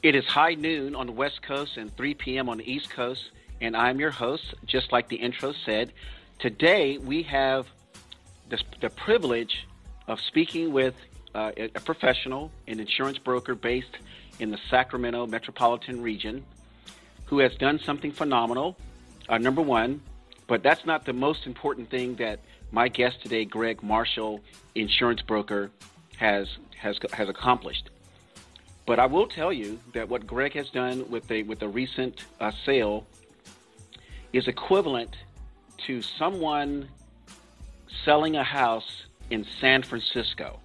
It is high noon on the West Coast and 3 p.m. on the East Coast, and I'm your host, just like the intro said. Today, we have the, the privilege of speaking with uh, a professional, an insurance broker based in the Sacramento metropolitan region, who has done something phenomenal. Uh, number one, but that's not the most important thing that my guest today, Greg Marshall, insurance broker, has has has accomplished. But I will tell you that what Greg has done with a with a recent uh, sale is equivalent to someone selling a house in San Francisco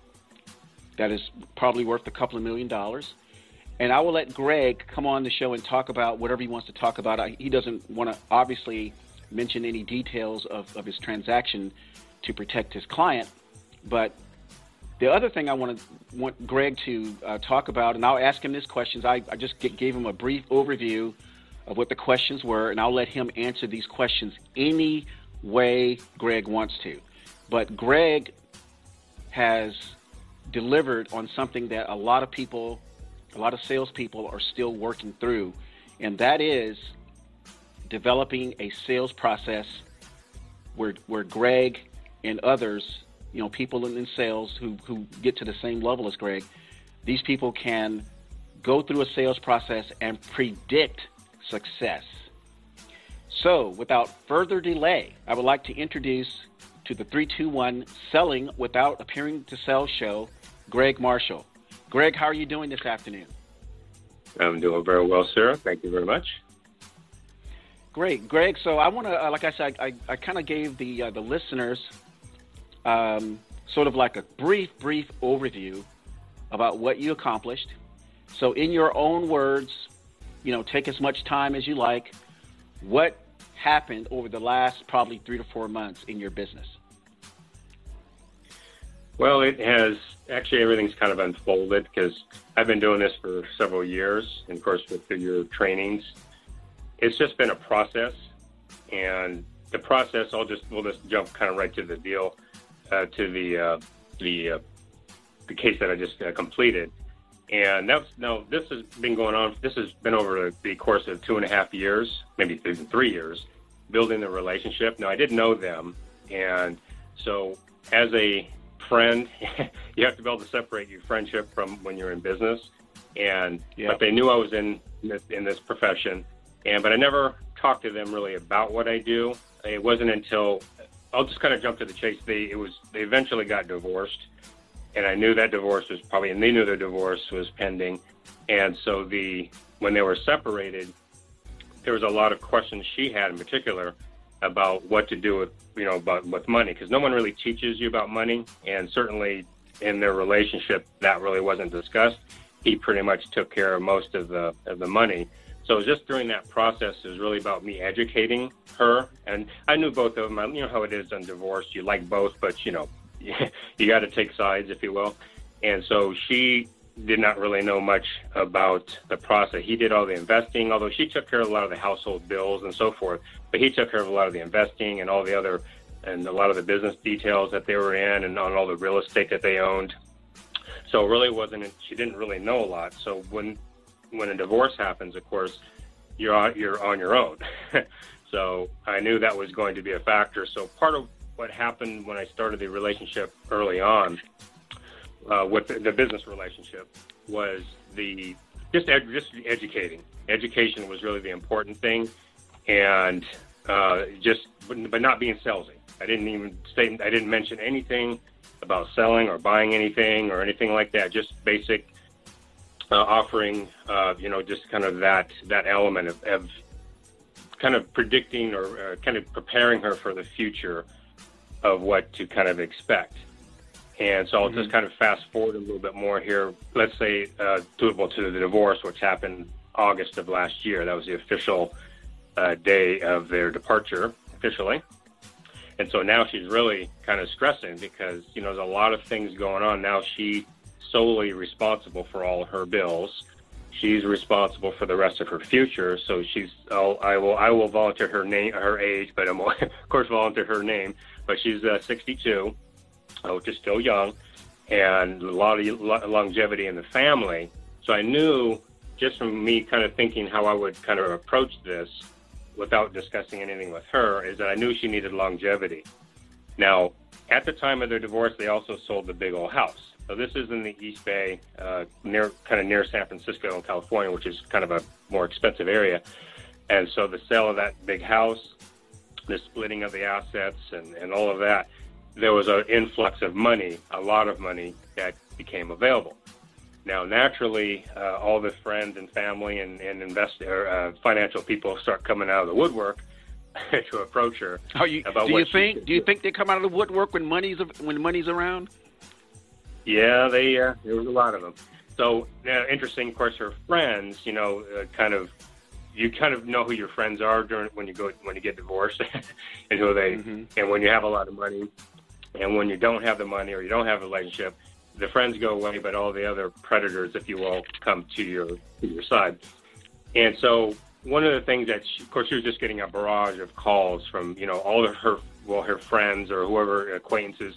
that is probably worth a couple of million dollars. And I will let Greg come on the show and talk about whatever he wants to talk about. He doesn't want to obviously mention any details of, of his transaction to protect his client. But the other thing I want to want Greg to uh, talk about, and I'll ask him these questions. I, I just gave him a brief overview of what the questions were, and I'll let him answer these questions any way Greg wants to. But Greg has delivered on something that a lot of people, a lot of salespeople are still working through, and that is developing a sales process where where Greg and others, you know, people in, in sales who who get to the same level as Greg, these people can go through a sales process and predict success. So, without further delay, I would like to introduce to the 321 Selling Without Appearing to Sell show, Greg Marshall. Greg, how are you doing this afternoon? I'm doing very well, sir. Thank you very much. Great, Greg. So I want to, uh, like I said, I, I kind of gave the uh, the listeners um, sort of like a brief, brief overview about what you accomplished. So in your own words, you know, take as much time as you like. What happened over the last probably three to four months in your business? Well, it has actually everything's kind of unfolded because I've been doing this for several years, and of course with your trainings it's just been a process, and the process. I'll just we'll just jump kind of right to the deal, uh, to the uh, the uh, the case that I just uh, completed, and that's now this has been going on. This has been over the course of two and a half years, maybe even three years, building the relationship. Now I didn't know them, and so as a friend, you have to be able to separate your friendship from when you're in business. And yep. but they knew I was in in this profession, and but I never talked to them really about what I do. It wasn't until I'll just kind of jump to the chase. They it was they eventually got divorced, and I knew that divorce was probably, and they knew their divorce was pending, and so the when they were separated, there was a lot of questions she had in particular about what to do with you know about with money because no one really teaches you about money, and certainly in their relationship that really wasn't discussed. He pretty much took care of most of the of the money so just during that process, was really about me educating her, and I knew both of them. You know how it is on divorce; you like both, but you know, you got to take sides, if you will. And so she did not really know much about the process. He did all the investing, although she took care of a lot of the household bills and so forth. But he took care of a lot of the investing and all the other, and a lot of the business details that they were in, and on all the real estate that they owned. So it really wasn't. She didn't really know a lot. So when when a divorce happens, of course, you're on, you're on your own. so I knew that was going to be a factor. So part of what happened when I started the relationship early on uh, with the, the, business relationship was the just ed, just educating. Education was really the important thing, and uh, just but, but not being salesy. I didn't even say I didn't mention anything about selling or buying anything or anything like that. Just basic uh, offering, uh, you know, just kind of that that element of, of kind of predicting or uh, kind of preparing her for the future of what to kind of expect. And so I'll mm-hmm. just kind of fast forward a little bit more here. Let's say uh, to, to the divorce, which happened August of last year. That was the official uh, day of their departure officially. And so now she's really kind of stressing because, you know, there's a lot of things going on. Now she solely responsible for all her bills. She's responsible for the rest of her future. So she's. I'll, I will. I will volunteer her name, her age, but I'm of course volunteer her name. But she's uh, 62, which is still young, and a lot of longevity in the family. So I knew just from me kind of thinking how I would kind of approach this without discussing anything with her is that I knew she needed longevity. Now, at the time of their divorce, they also sold the big old house. So this is in the East Bay, uh, near kind of near San Francisco in California, which is kind of a more expensive area. And so the sale of that big house, the splitting of the assets, and, and all of that, there was an influx of money, a lot of money that became available. Now, naturally, uh, all the friends and family and, and investor, uh, financial people start coming out of the woodwork to approach her. Oh, you, about do you think? Do you think they come out of the woodwork when money's when money's around? Yeah, they uh, there was a lot of them. So uh, interesting, of course, her friends, you know, uh, kind of you kind of know who your friends are during when you go when you get divorced, and who they Mhm. and when you have a lot of money, and when you don't have the money or you don't have a relationship, the friends go away, but all the other predators, if you will, come to your to your side. And so one of the things that, she, of course, she was just getting a barrage of calls from you know all of her well her friends or whoever acquaintances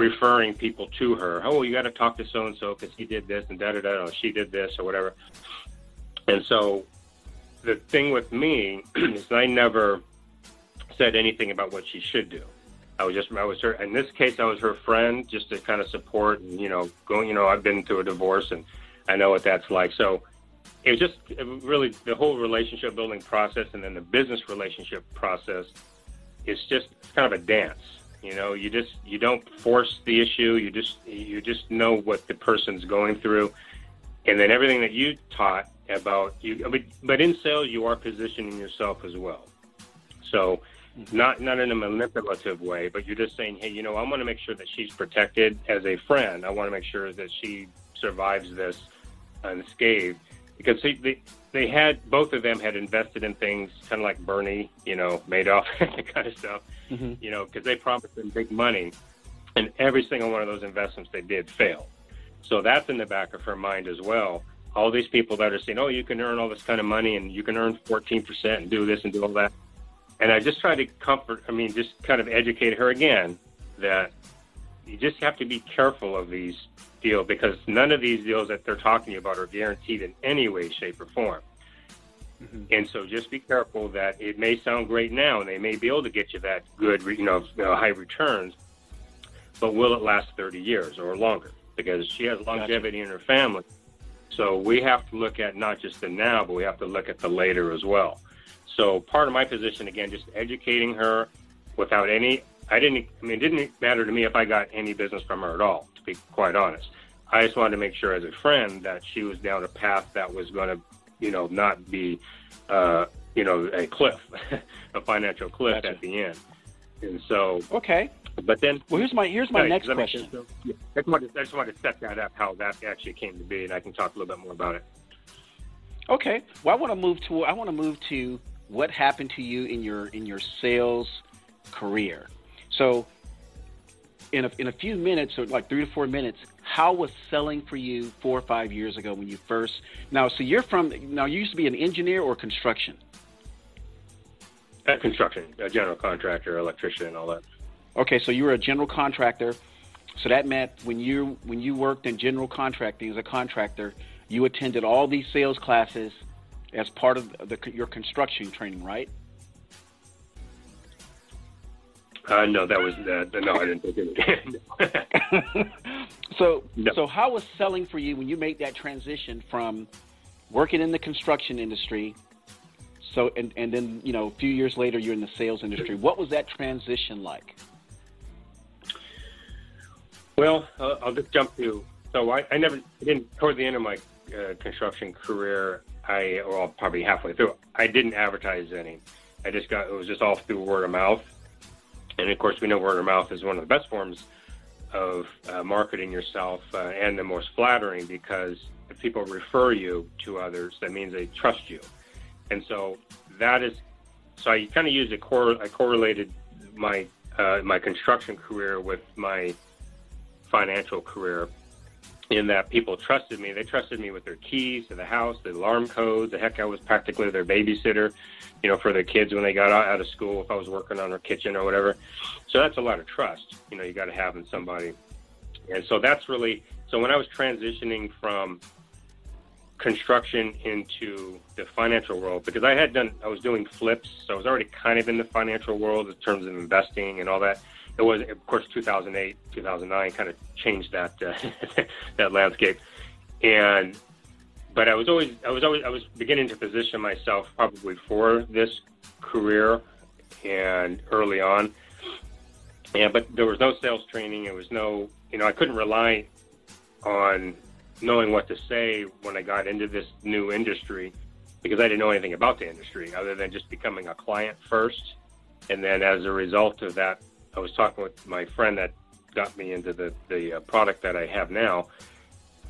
referring people to her. Oh, you got to talk to so and so because he did this and da da da. Or she did this or whatever. And so the thing with me is I never said anything about what she should do. I was just I was her in this case I was her friend just to kind of support and you know going you know I've been through a divorce and I know what that's like. So it was just it really the whole relationship building process and then the business relationship process. It's just kind of a dance. You know, you just you don't force the issue. You just you just know what the person's going through, and then everything that you taught about you. But, but in sales, you are positioning yourself as well. So, mm-hmm. not not in a manipulative way, but you're just saying, hey, you know, I want to make sure that she's protected as a friend. I want to make sure that she survives this unscathed because they, they they had both of them had invested in things kind of like Bernie, you know, Madoff that kind of stuff, Mm-hmm. you know, because they promised them big money, and every single one of those investments they did fail. So that's in the back of her mind as well. All these people that are saying, "Oh, you can earn all this kind of money, and you can earn 14% and do this and do all that," and I just try to comfort. I mean, just kind of educate her again that you just have to be careful of these deals because none of these deals that they're talking about are guaranteed in any way, shape, or form. Mhm. And so just be careful that it may sound great now and they may be able to get you that good, you know, you know, high returns, but will it last 30 years or longer? Because she has longevity in her family. So we have to look at not just the now, but we have to look at the later as well. So part of my position, again, just educating her without any, I didn't, I mean, it didn't matter to me if I got any business from her at all, to be quite honest. I just wanted to make sure as a friend that she was down a path that was going to, you know, not be, uh, you know, a cliff, a financial cliff Gotcha. at the end. And so, Okay. but then Well, here's my here's my Yeah, next does that make question. sense, Bill? Yeah. I just, wanted, I just wanted to set that up, how that actually came to be, and I can talk a little bit more about it. Okay. Well, I want to move to I want to move to what happened to you in your in your sales career. So, in a in a few minutes, or like three to four minutes, how was selling for you four or five years ago when you first? Now, so you're from now. You used to be an engineer or construction. Uh, construction, a general contractor, electrician, and all that. Okay, so you were a general contractor. So that meant when you when you worked in general contracting as a contractor, you attended all these sales classes as part of the, your construction training, right? Uh, no, that was uh, no, I didn't take it. so No. so how was selling for you when you made that transition from working in the construction industry so and, and then you know a few years later you're in the sales industry what was that transition like well, uh, I'll just jump to. So I, I never I didn't toward the end of my uh, construction career. I well probably halfway through. I didn't advertise any. I just got it was just all through word of mouth, and of course we know word of mouth is one of the best forms of uh, marketing yourself uh, and the most flattering because if people refer you to others, that means they trust you, and so that is. So I kind of used a cor- I correlated my uh, my construction career with my financial career in that people trusted me. They trusted me with their keys to the house, the alarm codes. The heck, I was practically their babysitter, you know, for their kids when they got out of school, if I was working on their kitchen or whatever. So that's a lot of trust, you know, you got to have in somebody. And so that's really, so when I was transitioning from construction into the financial world because I had done I was doing flips, so I was already kind of in the financial world in terms of investing and all that. It was of course 2008, 2009 kind of changed that uh, that landscape, and but I was always I was always I was beginning to position myself probably for this career and early on. Yeah, but there was no sales training. There was no, you know, I couldn't rely on knowing what to say when I got into this new industry because I didn't know anything about the industry other than just becoming a client first. And then as a result of that, I was talking with my friend that got me into the, the uh, product that I have now.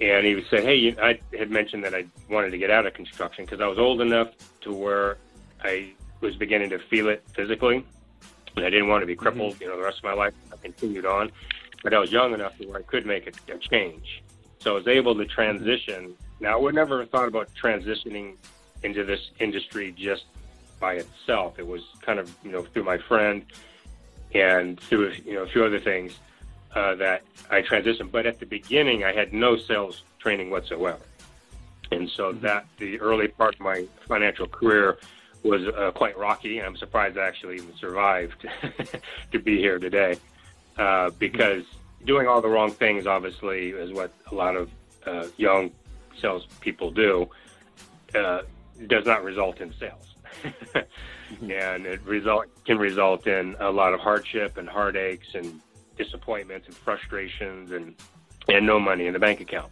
And he said, Hey, I had mentioned that I wanted to get out of construction because I was old enough to where I was beginning to feel it physically. And I didn't want to be crippled, mm-hmm. you know, the rest of my life. I continued on. But I was young enough to where I could make a, a change. So I was able to transition. Now, I would never have thought about transitioning into this industry just by itself. It was kind of, you know, through my friend and through, you know, a few other things uh, that I transitioned. But at the beginning, I had no sales training whatsoever. And so mm-hmm. that the early part of my financial career was uh, quite rocky. And I'm surprised I actually even survived to be here today uh, because doing all the wrong things, obviously, is what a lot of uh, young salespeople do, uh, does not result in sales. And it result can result in a lot of hardship and heartaches and disappointments and frustrations and and no money in the bank account.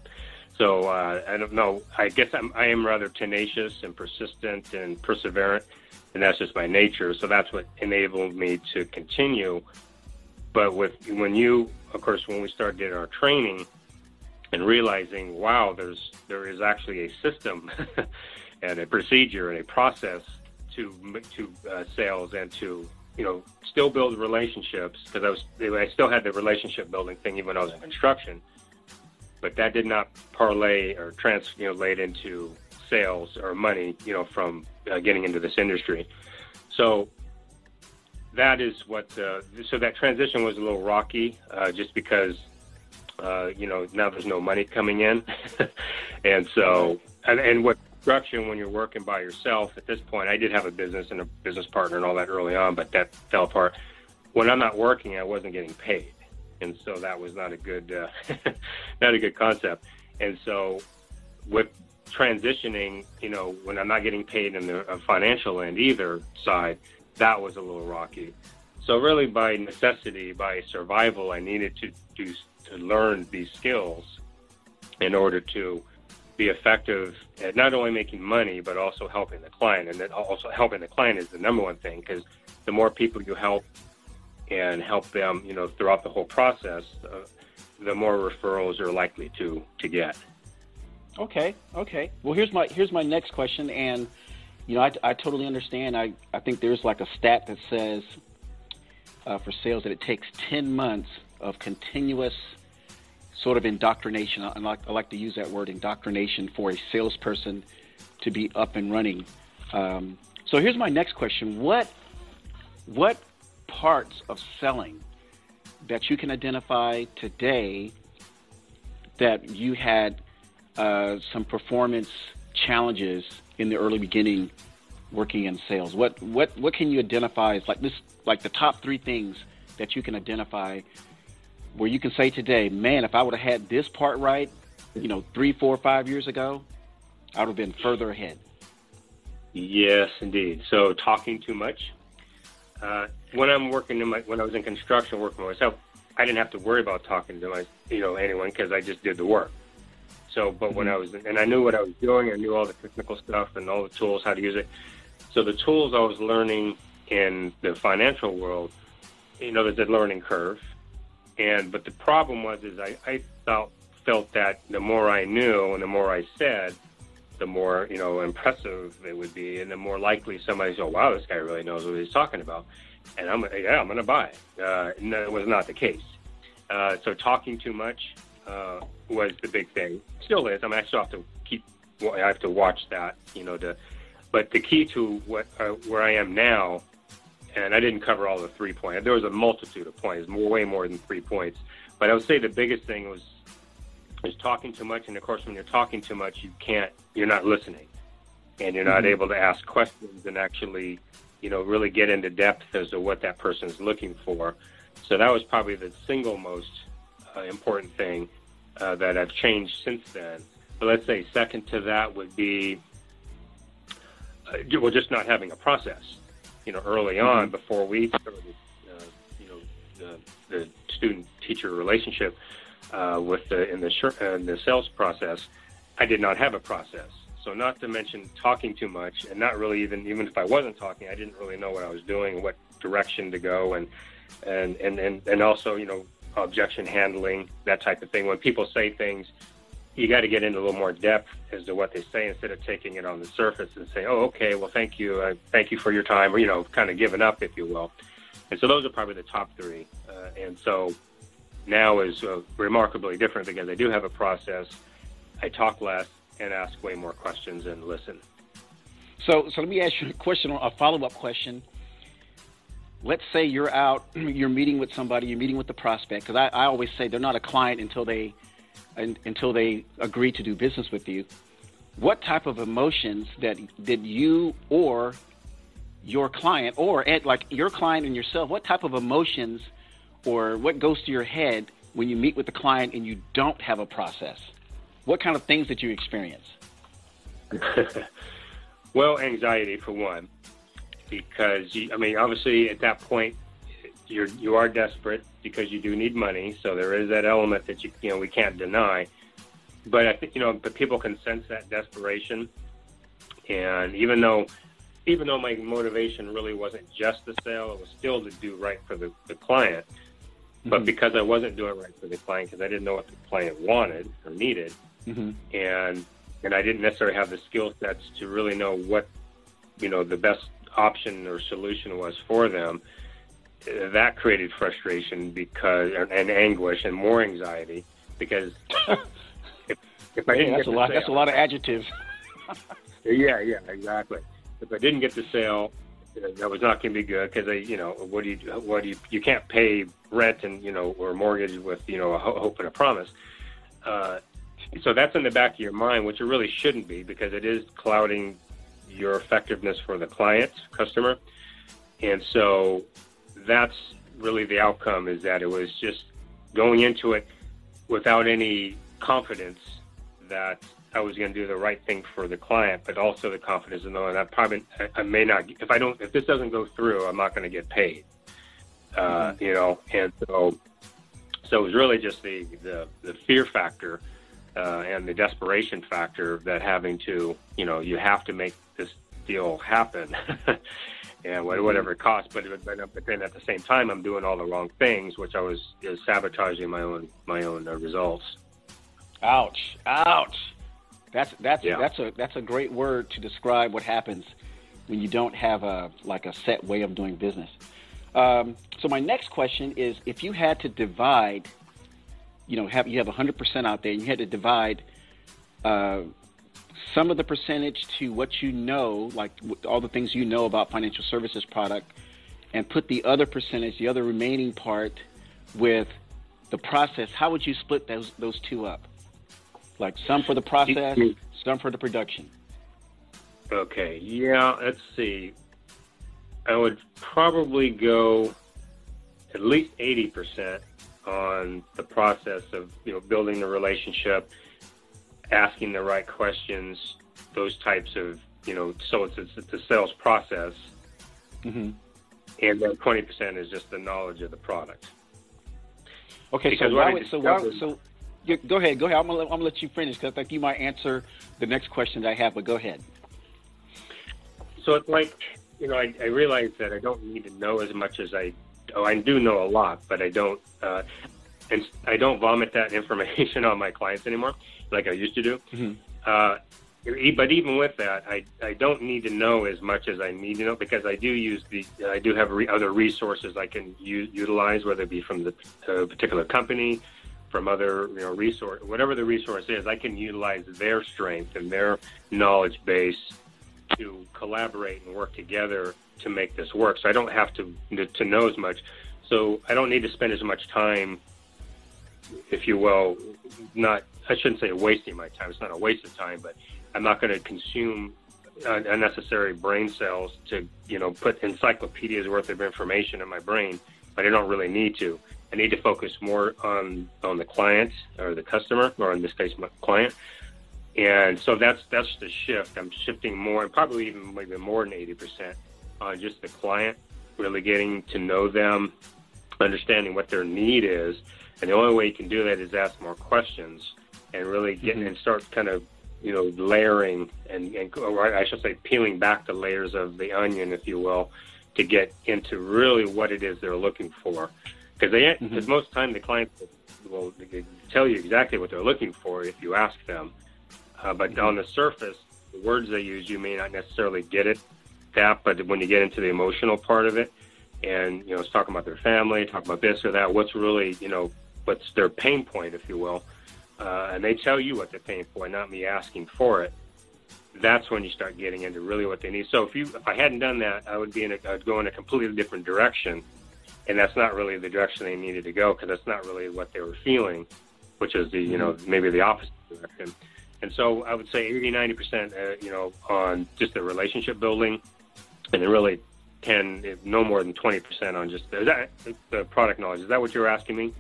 So uh, I don't know. I guess I'm, I am rather tenacious and persistent and perseverant, and that's just my nature. So that's what enabled me to continue. But with when you of course, when we started our training and realizing, wow, there's there is actually a system and a procedure and a process to to uh, sales and to you know still build relationships because I was I still had the relationship building thing even when I was in construction, but that did not parlay or trans you know laid into sales or money you know from uh, getting into this industry. So that is what. Uh, so that transition was a little rocky, uh, just because uh, you know now there's no money coming in, and so and, and what construction when you're working by yourself at this point. I did have a business and a business partner and all that early on, but that fell apart. When I'm not working, I wasn't getting paid, and so that was not a good uh, not a good concept. And so with transitioning, you know, when I'm not getting paid in the uh, financial end either side that was a little rocky. So really, by necessity, by survival, I needed to do to learn these skills in order to be effective at not only making money but also helping the client. And then also helping the client is the number one thing because the more people you help and help them, you know, throughout the whole process, uh, the more referrals you're likely to to get. Okay, okay. Well, here's my here's my next question, and you know, I, I totally understand. I, I think there's like a stat that says uh, for sales that it takes 10 months of continuous sort of indoctrination. I like, I like to use that word indoctrination for a salesperson to be up and running. Um, so here's my next question. What, what parts of selling that you can identify today that you had uh, some performance challenges in the early beginning working in sales? What what what can you identify as like this like the top three things that you can identify where you can say today, man, if I would have had this part right, you know, three, four, five years ago, I would have been further ahead. Yes, indeed. So talking too much. Uh, when I'm working in my, when I was in construction working myself, I didn't have to worry about talking to my, you know, anyone because I just did the work. So, but when mm-hmm. I was, and I knew what I was doing, I knew all the technical stuff and all the tools, how to use it. So the tools I was learning in the financial world, you know, there's a learning curve. And, but the problem was, is I, I felt, felt that the more I knew and the more I said, the more, you know, impressive it would be. And the more likely somebody said, wow, this guy really knows what he's talking about. And I'm, yeah, I'm to buy it. Uh, no, it was not the case. Uh, so talking too much, uh, was the big thing. Still is. I mean, I still have to keep. I have to watch that, you know. To, but the key to what uh, where I am now, and I didn't cover all the three points. There was a multitude of points, more way more than three points. But I would say the biggest thing was is talking too much, and of course, when you're talking too much, you can't, you're not listening, and you're not mm-hmm. able to ask questions and actually, you know, really get into depth as to what that person is looking for. So that was probably the single most uh, important thing uh, that I've changed since then. But let's say second to that would be, uh, well, just not having a process. You know, early mm-hmm. on, before we started, uh, you know, the, the student-teacher relationship uh, with the in the in the sales process, I did not have a process. So not to mention talking too much, and not really even even if I wasn't talking, I didn't really know what I was doing, what direction to go, and and and and, and also you know objection handling that type of thing. When people say things, you got to get into a little more depth as to what they say instead of taking it on the surface and say, "Oh, okay, well, thank you, uh, thank you for your time," or you know, kind of giving up, if you will. And so those are probably the top three. Uh, and so now is uh, remarkably different because I do have a process. I talk less and ask way more questions and listen. So, so let me ask you a question, or a follow-up question. Let's say you're out, you're meeting with somebody, you're meeting with the prospect. Because I, I always say they're not a client until they, until they agree to do business with you. What type of emotions that did you or your client, or like your client and yourself, what type of emotions or what goes through your head when you meet with the client and you don't have a process? What kind of things did you experience? well, anxiety for one, because you, I mean, obviously at that point you're you are desperate because you do need money, so there is that element that you you know we can't deny. But I think you know, but people can sense that desperation, and even though even though my motivation really wasn't just the sale, it was still to do right for the, the client. Mm-hmm. But because I wasn't doing right for the client, because I didn't know what the client wanted or needed, mm-hmm. and and I didn't necessarily have the skill sets to really know what you know the best option or solution was for them, that created frustration because and anguish and more anxiety because if, if I didn't that's a lot sale, that's a lot of adjectives. yeah, yeah, exactly. If I didn't get the sale, that was not going to be good because I, you know, what do you, what do you, you can't pay rent and you know or mortgage with you know a hope and a promise. Uh, so that's in the back of your mind, which it really shouldn't be because it is clouding your effectiveness for the client, customer. And so that's really the outcome is that it was just going into it without any confidence that I was going to do the right thing for the client, but also the confidence in knowing that probably I may not, if I don't, if this doesn't go through, I'm not going to get paid. Uh, mm-hmm. You know, and so, so it was really just the the, the fear factor uh, and the desperation factor that having to, you know, you have to make this deal happen, and whatever it costs. But, but then at the same time, I'm doing all the wrong things, which I was sabotaging my own my own uh, results. Ouch! Ouch! That's that's yeah. that's a that's a great word to describe what happens when you don't have a like a set way of doing business. Um, so my next question is, if you had to divide, you know, have you have 100% out there, and you had to divide uh, some of the percentage to what you know, like all the things you know about financial services product, and put the other percentage, the other remaining part, with the process. How would you split those those two up? Like some for the process, mm-hmm. some for the production. Okay, yeah, let's see. I would probably go at least 80% on the process of, you know, building the relationship, asking the right questions, those types of, you know, so it's, it's, it's the sales process. Mm-hmm. And then 20% is just the knowledge of the product. Okay, because so why, so why, so go ahead, go ahead. I'm gonna, I'm gonna let you finish because I think you might answer the next question I have. But go ahead. So it's like, you know, I, I realize that I don't need to know as much as I. Oh, I do know a lot, but I don't. Uh, and I don't vomit that information on my clients anymore, like I used to do. Mm-hmm. Uh, but even with that, I, I don't need to know as much as I need to know because I do use the I do have re- other resources I can u- utilize, whether it be from the uh, particular company, from other you know resource whatever the resource is i can utilize their strength and their knowledge base to collaborate and work together to make this work so i don't have to to know as much so i don't need to spend as much time if you will not I shouldn't say wasting my time. It's not a waste of time, but I'm not going to consume uh, unnecessary brain cells to you know put encyclopedias worth of information in my brain, but I don't really need to. I need to focus more on on the client or the customer, or in this case, my client. And so that's that's the shift. I'm shifting more, and probably even maybe more than 80% on just the client, really getting to know them, understanding what their need is, and the only way you can do that is ask more questions and really get mm-hmm. and start kind of you know layering and, and or I should say peeling back the layers of the onion, if you will, to get into really what it is they're looking for. Because they because mm-hmm. most time the clients will tell you exactly what they're looking for if you ask them, uh, but mm-hmm. on the surface, the words they use you may not necessarily get it that, but when you get into the emotional part of it, and you know, it's talking about their family, talking about this or that, what's really you know what's their pain point, if you will, uh, and they tell you what they're paying for, not me asking for it. That's when you start getting into really what they need. So if you, if I hadn't done that, I would be in a, I'd go in a completely different direction, and that's not really the direction they needed to go because that's not really what they were feeling, which is the, you know, mm-hmm. maybe the opposite direction. And so I would say 80, 90 percent, uh, you know, on just the relationship building, and then really 10, no more than 20 percent on just the, the product knowledge. Is that what you're asking me?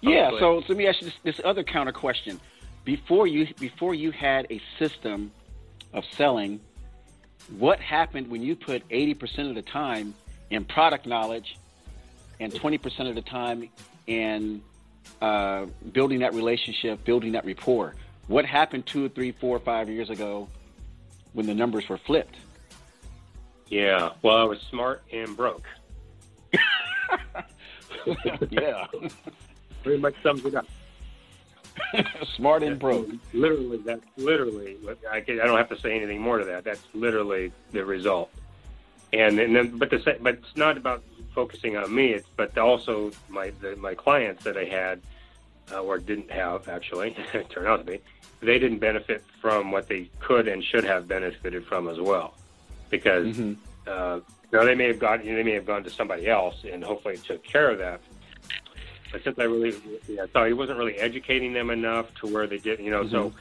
Yeah. So, so let me ask you this, this other counter question: before you before you had a system of selling, what happened when you put eighty percent of the time in product knowledge and twenty percent of the time in uh, building that relationship, building that rapport? What happened two, three, four, five years ago when the numbers were flipped? Yeah. Well, I was smart and broke. yeah pretty much sums it up. Smart and broke. Literally, that's literally. I, can, I don't have to say anything more to that. That's literally the result. And, and then, but the but it's not about focusing on me. It's but also my the, my clients that I had uh, or didn't have actually turned out to be they didn't benefit from what they could and should have benefited from as well because mm-hmm. uh, know, they may have gone they may have gone to somebody else and hopefully took care of that but since I really, yeah, so he wasn't really educating them enough to where they did, you know. Mm-hmm. So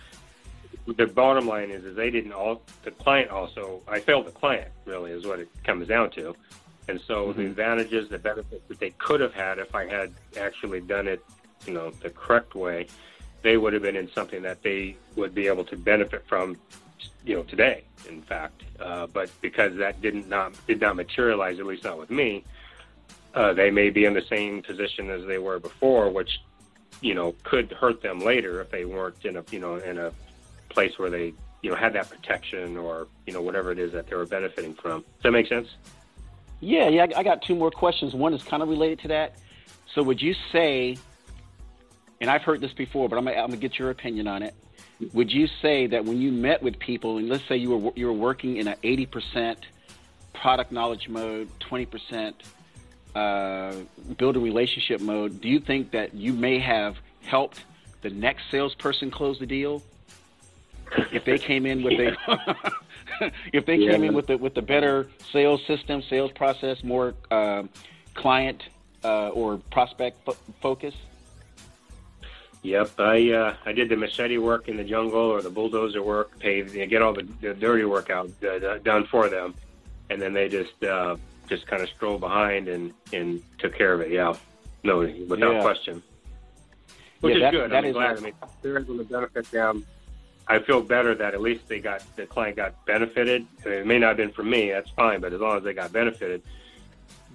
the bottom line is, is they didn't all. The client also, I failed the client. Really, is what it comes down to. And so mm-hmm. the advantages, the benefits that they could have had if I had actually done it, you know, the correct way, they would have been in something that they would be able to benefit from, you know, today. In fact, uh, but because that didn't not did not materialize, at least not with me, uh, they may be in the same position as they were before, which you know could hurt them later if they weren't in a you know in a place where they you know had that protection or you know whatever it is that they were benefiting from. Does that make sense? Yeah, yeah. I got two more questions. One is kind of related to that. So, would you say, and I've heard this before, but I'm gonna, I'm gonna get your opinion on it. Would you say that when you met with people, and let's say you were you were working in an 80% product knowledge mode, 20% uh, build a relationship mode, do you think that you may have helped the next salesperson close the deal if they came in with yeah. a if they yeah. came in with the with the better sales system, sales process, more uh, client uh, or prospect fo- focus? Yep, I uh, I did the machete work in the jungle or the bulldozer work, pave, get all the, the dirty work out uh, done for them, and then they just uh, just kind of strolled behind and and took care of it. Yeah, no, without yeah. question. Which yeah, is good. That I'm glad. I mean, they're able to benefit them. I feel better that at least they got the client got benefited. I mean, it may not have been for me. That's fine, but as long as they got benefited.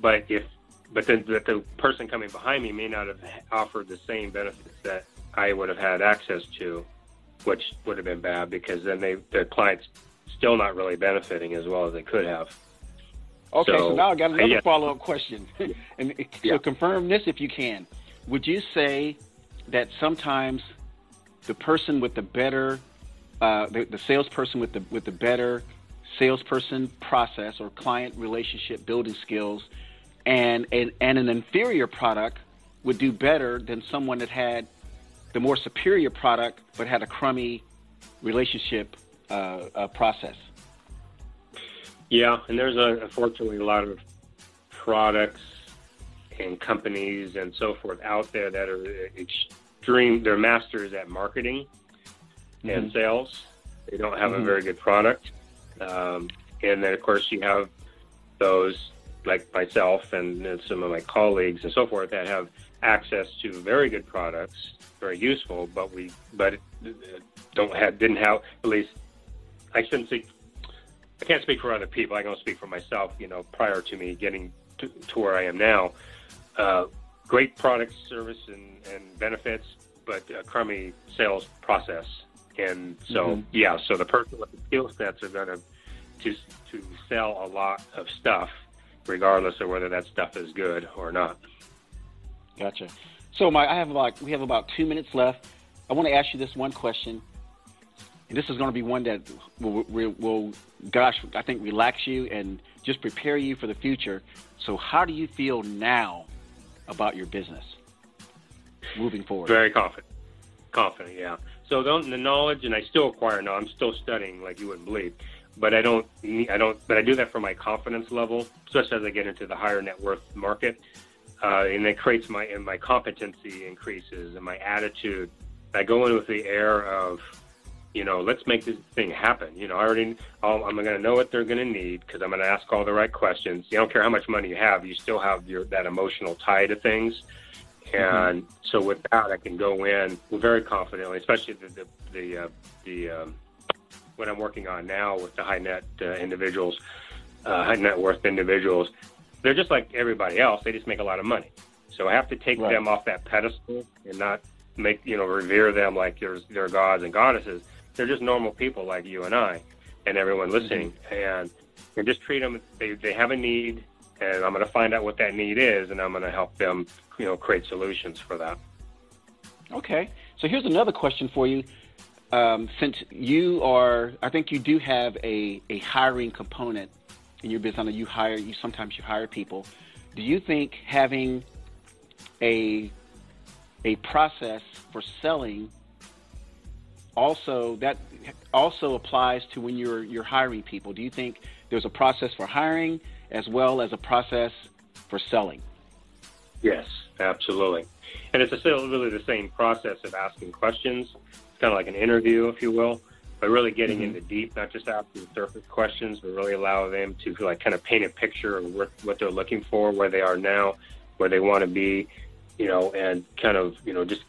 But if but then that the person coming behind me may not have offered the same benefits that I would have had access to, which would have been bad because then they the client's still not really benefiting as well as they could have. Okay, so, so now I got another yeah. follow up question. and yeah. so confirm this if you can. Would you say that sometimes the person with the better, uh, the, the salesperson with the with the better salesperson process or client relationship building skills, and and, and an inferior product would do better than someone that had the more superior product but had a crummy relationship uh, uh, process? Yeah, and there's a, unfortunately a lot of products and companies and so forth out there that are extreme. They're masters at marketing mm-hmm. and sales. They don't have mm-hmm. a very good product. Um, and then, of course, you have those like myself and, and some of my colleagues and so forth that have access to very good products, very useful, but we but don't have didn't have at least I shouldn't say I can't speak for other people. I can only speak for myself. You know, prior to me getting to, to where I am now, uh, great product, service, and, and benefits, but a crummy sales process. And so, mm-hmm. yeah, so the person with the skill sets are going to to to sell a lot of stuff, regardless of whether that stuff is good or not. Gotcha. So, my, I have about we have about two minutes left. I want to ask you this one question, this is going to be one that will, will, will, gosh, I think relax you and just prepare you for the future. So, how do you feel now about your business moving forward? Very confident. Confident, yeah. So the, the knowledge, and I still acquire now. I'm still studying like you wouldn't believe, but I don't. I don't. But I do that for my confidence level, especially as I get into the higher net worth market uh, and it creates my and my competency increases and my attitude. I go in with the air of, you know, let's make this thing happen. You know, I already I'm going to know what they're going to need because I'm going to ask all the right questions. You don't care how much money you have, you still have your that emotional tie to things. And mm-hmm. so with that, I can go in very confidently, especially the the the, uh, the um, what I'm working on now with the high net uh, individuals, uh, high net worth individuals they're just like everybody else. They just make a lot of money. So I have to take right. them off that pedestal and not make you know revere them like they're, they're gods and goddesses. They're just normal people like you and I, and everyone mm-hmm. listening, and and just treat them. They they have a need, and I'm going to find out what that need is, and I'm going to help them you know create solutions for that. Okay, so here's another question for you. Um, since you are, I think you do have a, a hiring component in your business, I know you hire you sometimes you hire people. Do you think having a a process for selling also that also applies to when you're you're hiring people? Do you think there's a process for hiring as well as a process for selling? Yes, absolutely. And it's still really the same process of asking questions. It's kind of like an interview, if you will but really getting mm-hmm. into deep, not just asking surface questions, but really allow them to like kind of paint a picture of what, what they're looking for, where they are now, where they want to be, you know, and kind of, you know, just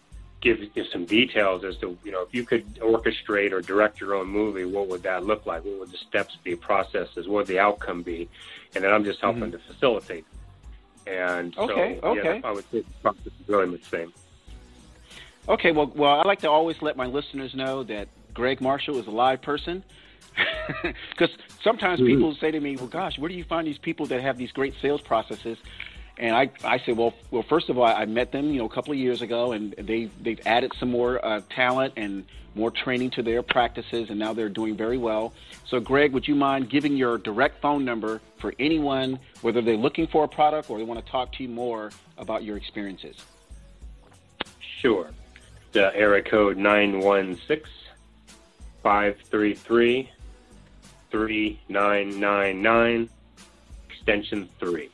give, give some details as to, you know, if you could orchestrate or direct your own movie, what would that look like? What would the steps be, processes? What would the outcome be? And then I'm just helping mm-hmm. to facilitate. And okay, so, okay. yeah, I would say the process is really the same. Okay, well, well, I like to always let my listeners know that Greg Marshall is a live person. Because sometimes mm-hmm. people say to me, "Well, gosh, where do you find these people that have these great sales processes?" And I, I say, well, well, first of all, I met them, you know, a couple of years ago, and they they've added some more uh, talent and more training to their practices, and now they're doing very well. So, Greg, would you mind giving your direct phone number for anyone, whether they're looking for a product or they want to talk to you more about your experiences? Sure. The area code nine one six 533 3999, extension 3.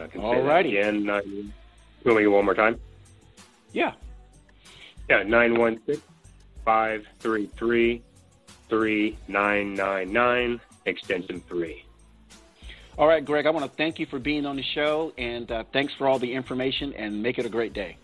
I can All say righty. that again. Nine, you want me one more time? Yeah. Yeah, 916 533 3999, extension 3. All right, Greg, I want to thank you for being on the show, and uh, thanks for all the information, and make it a great day.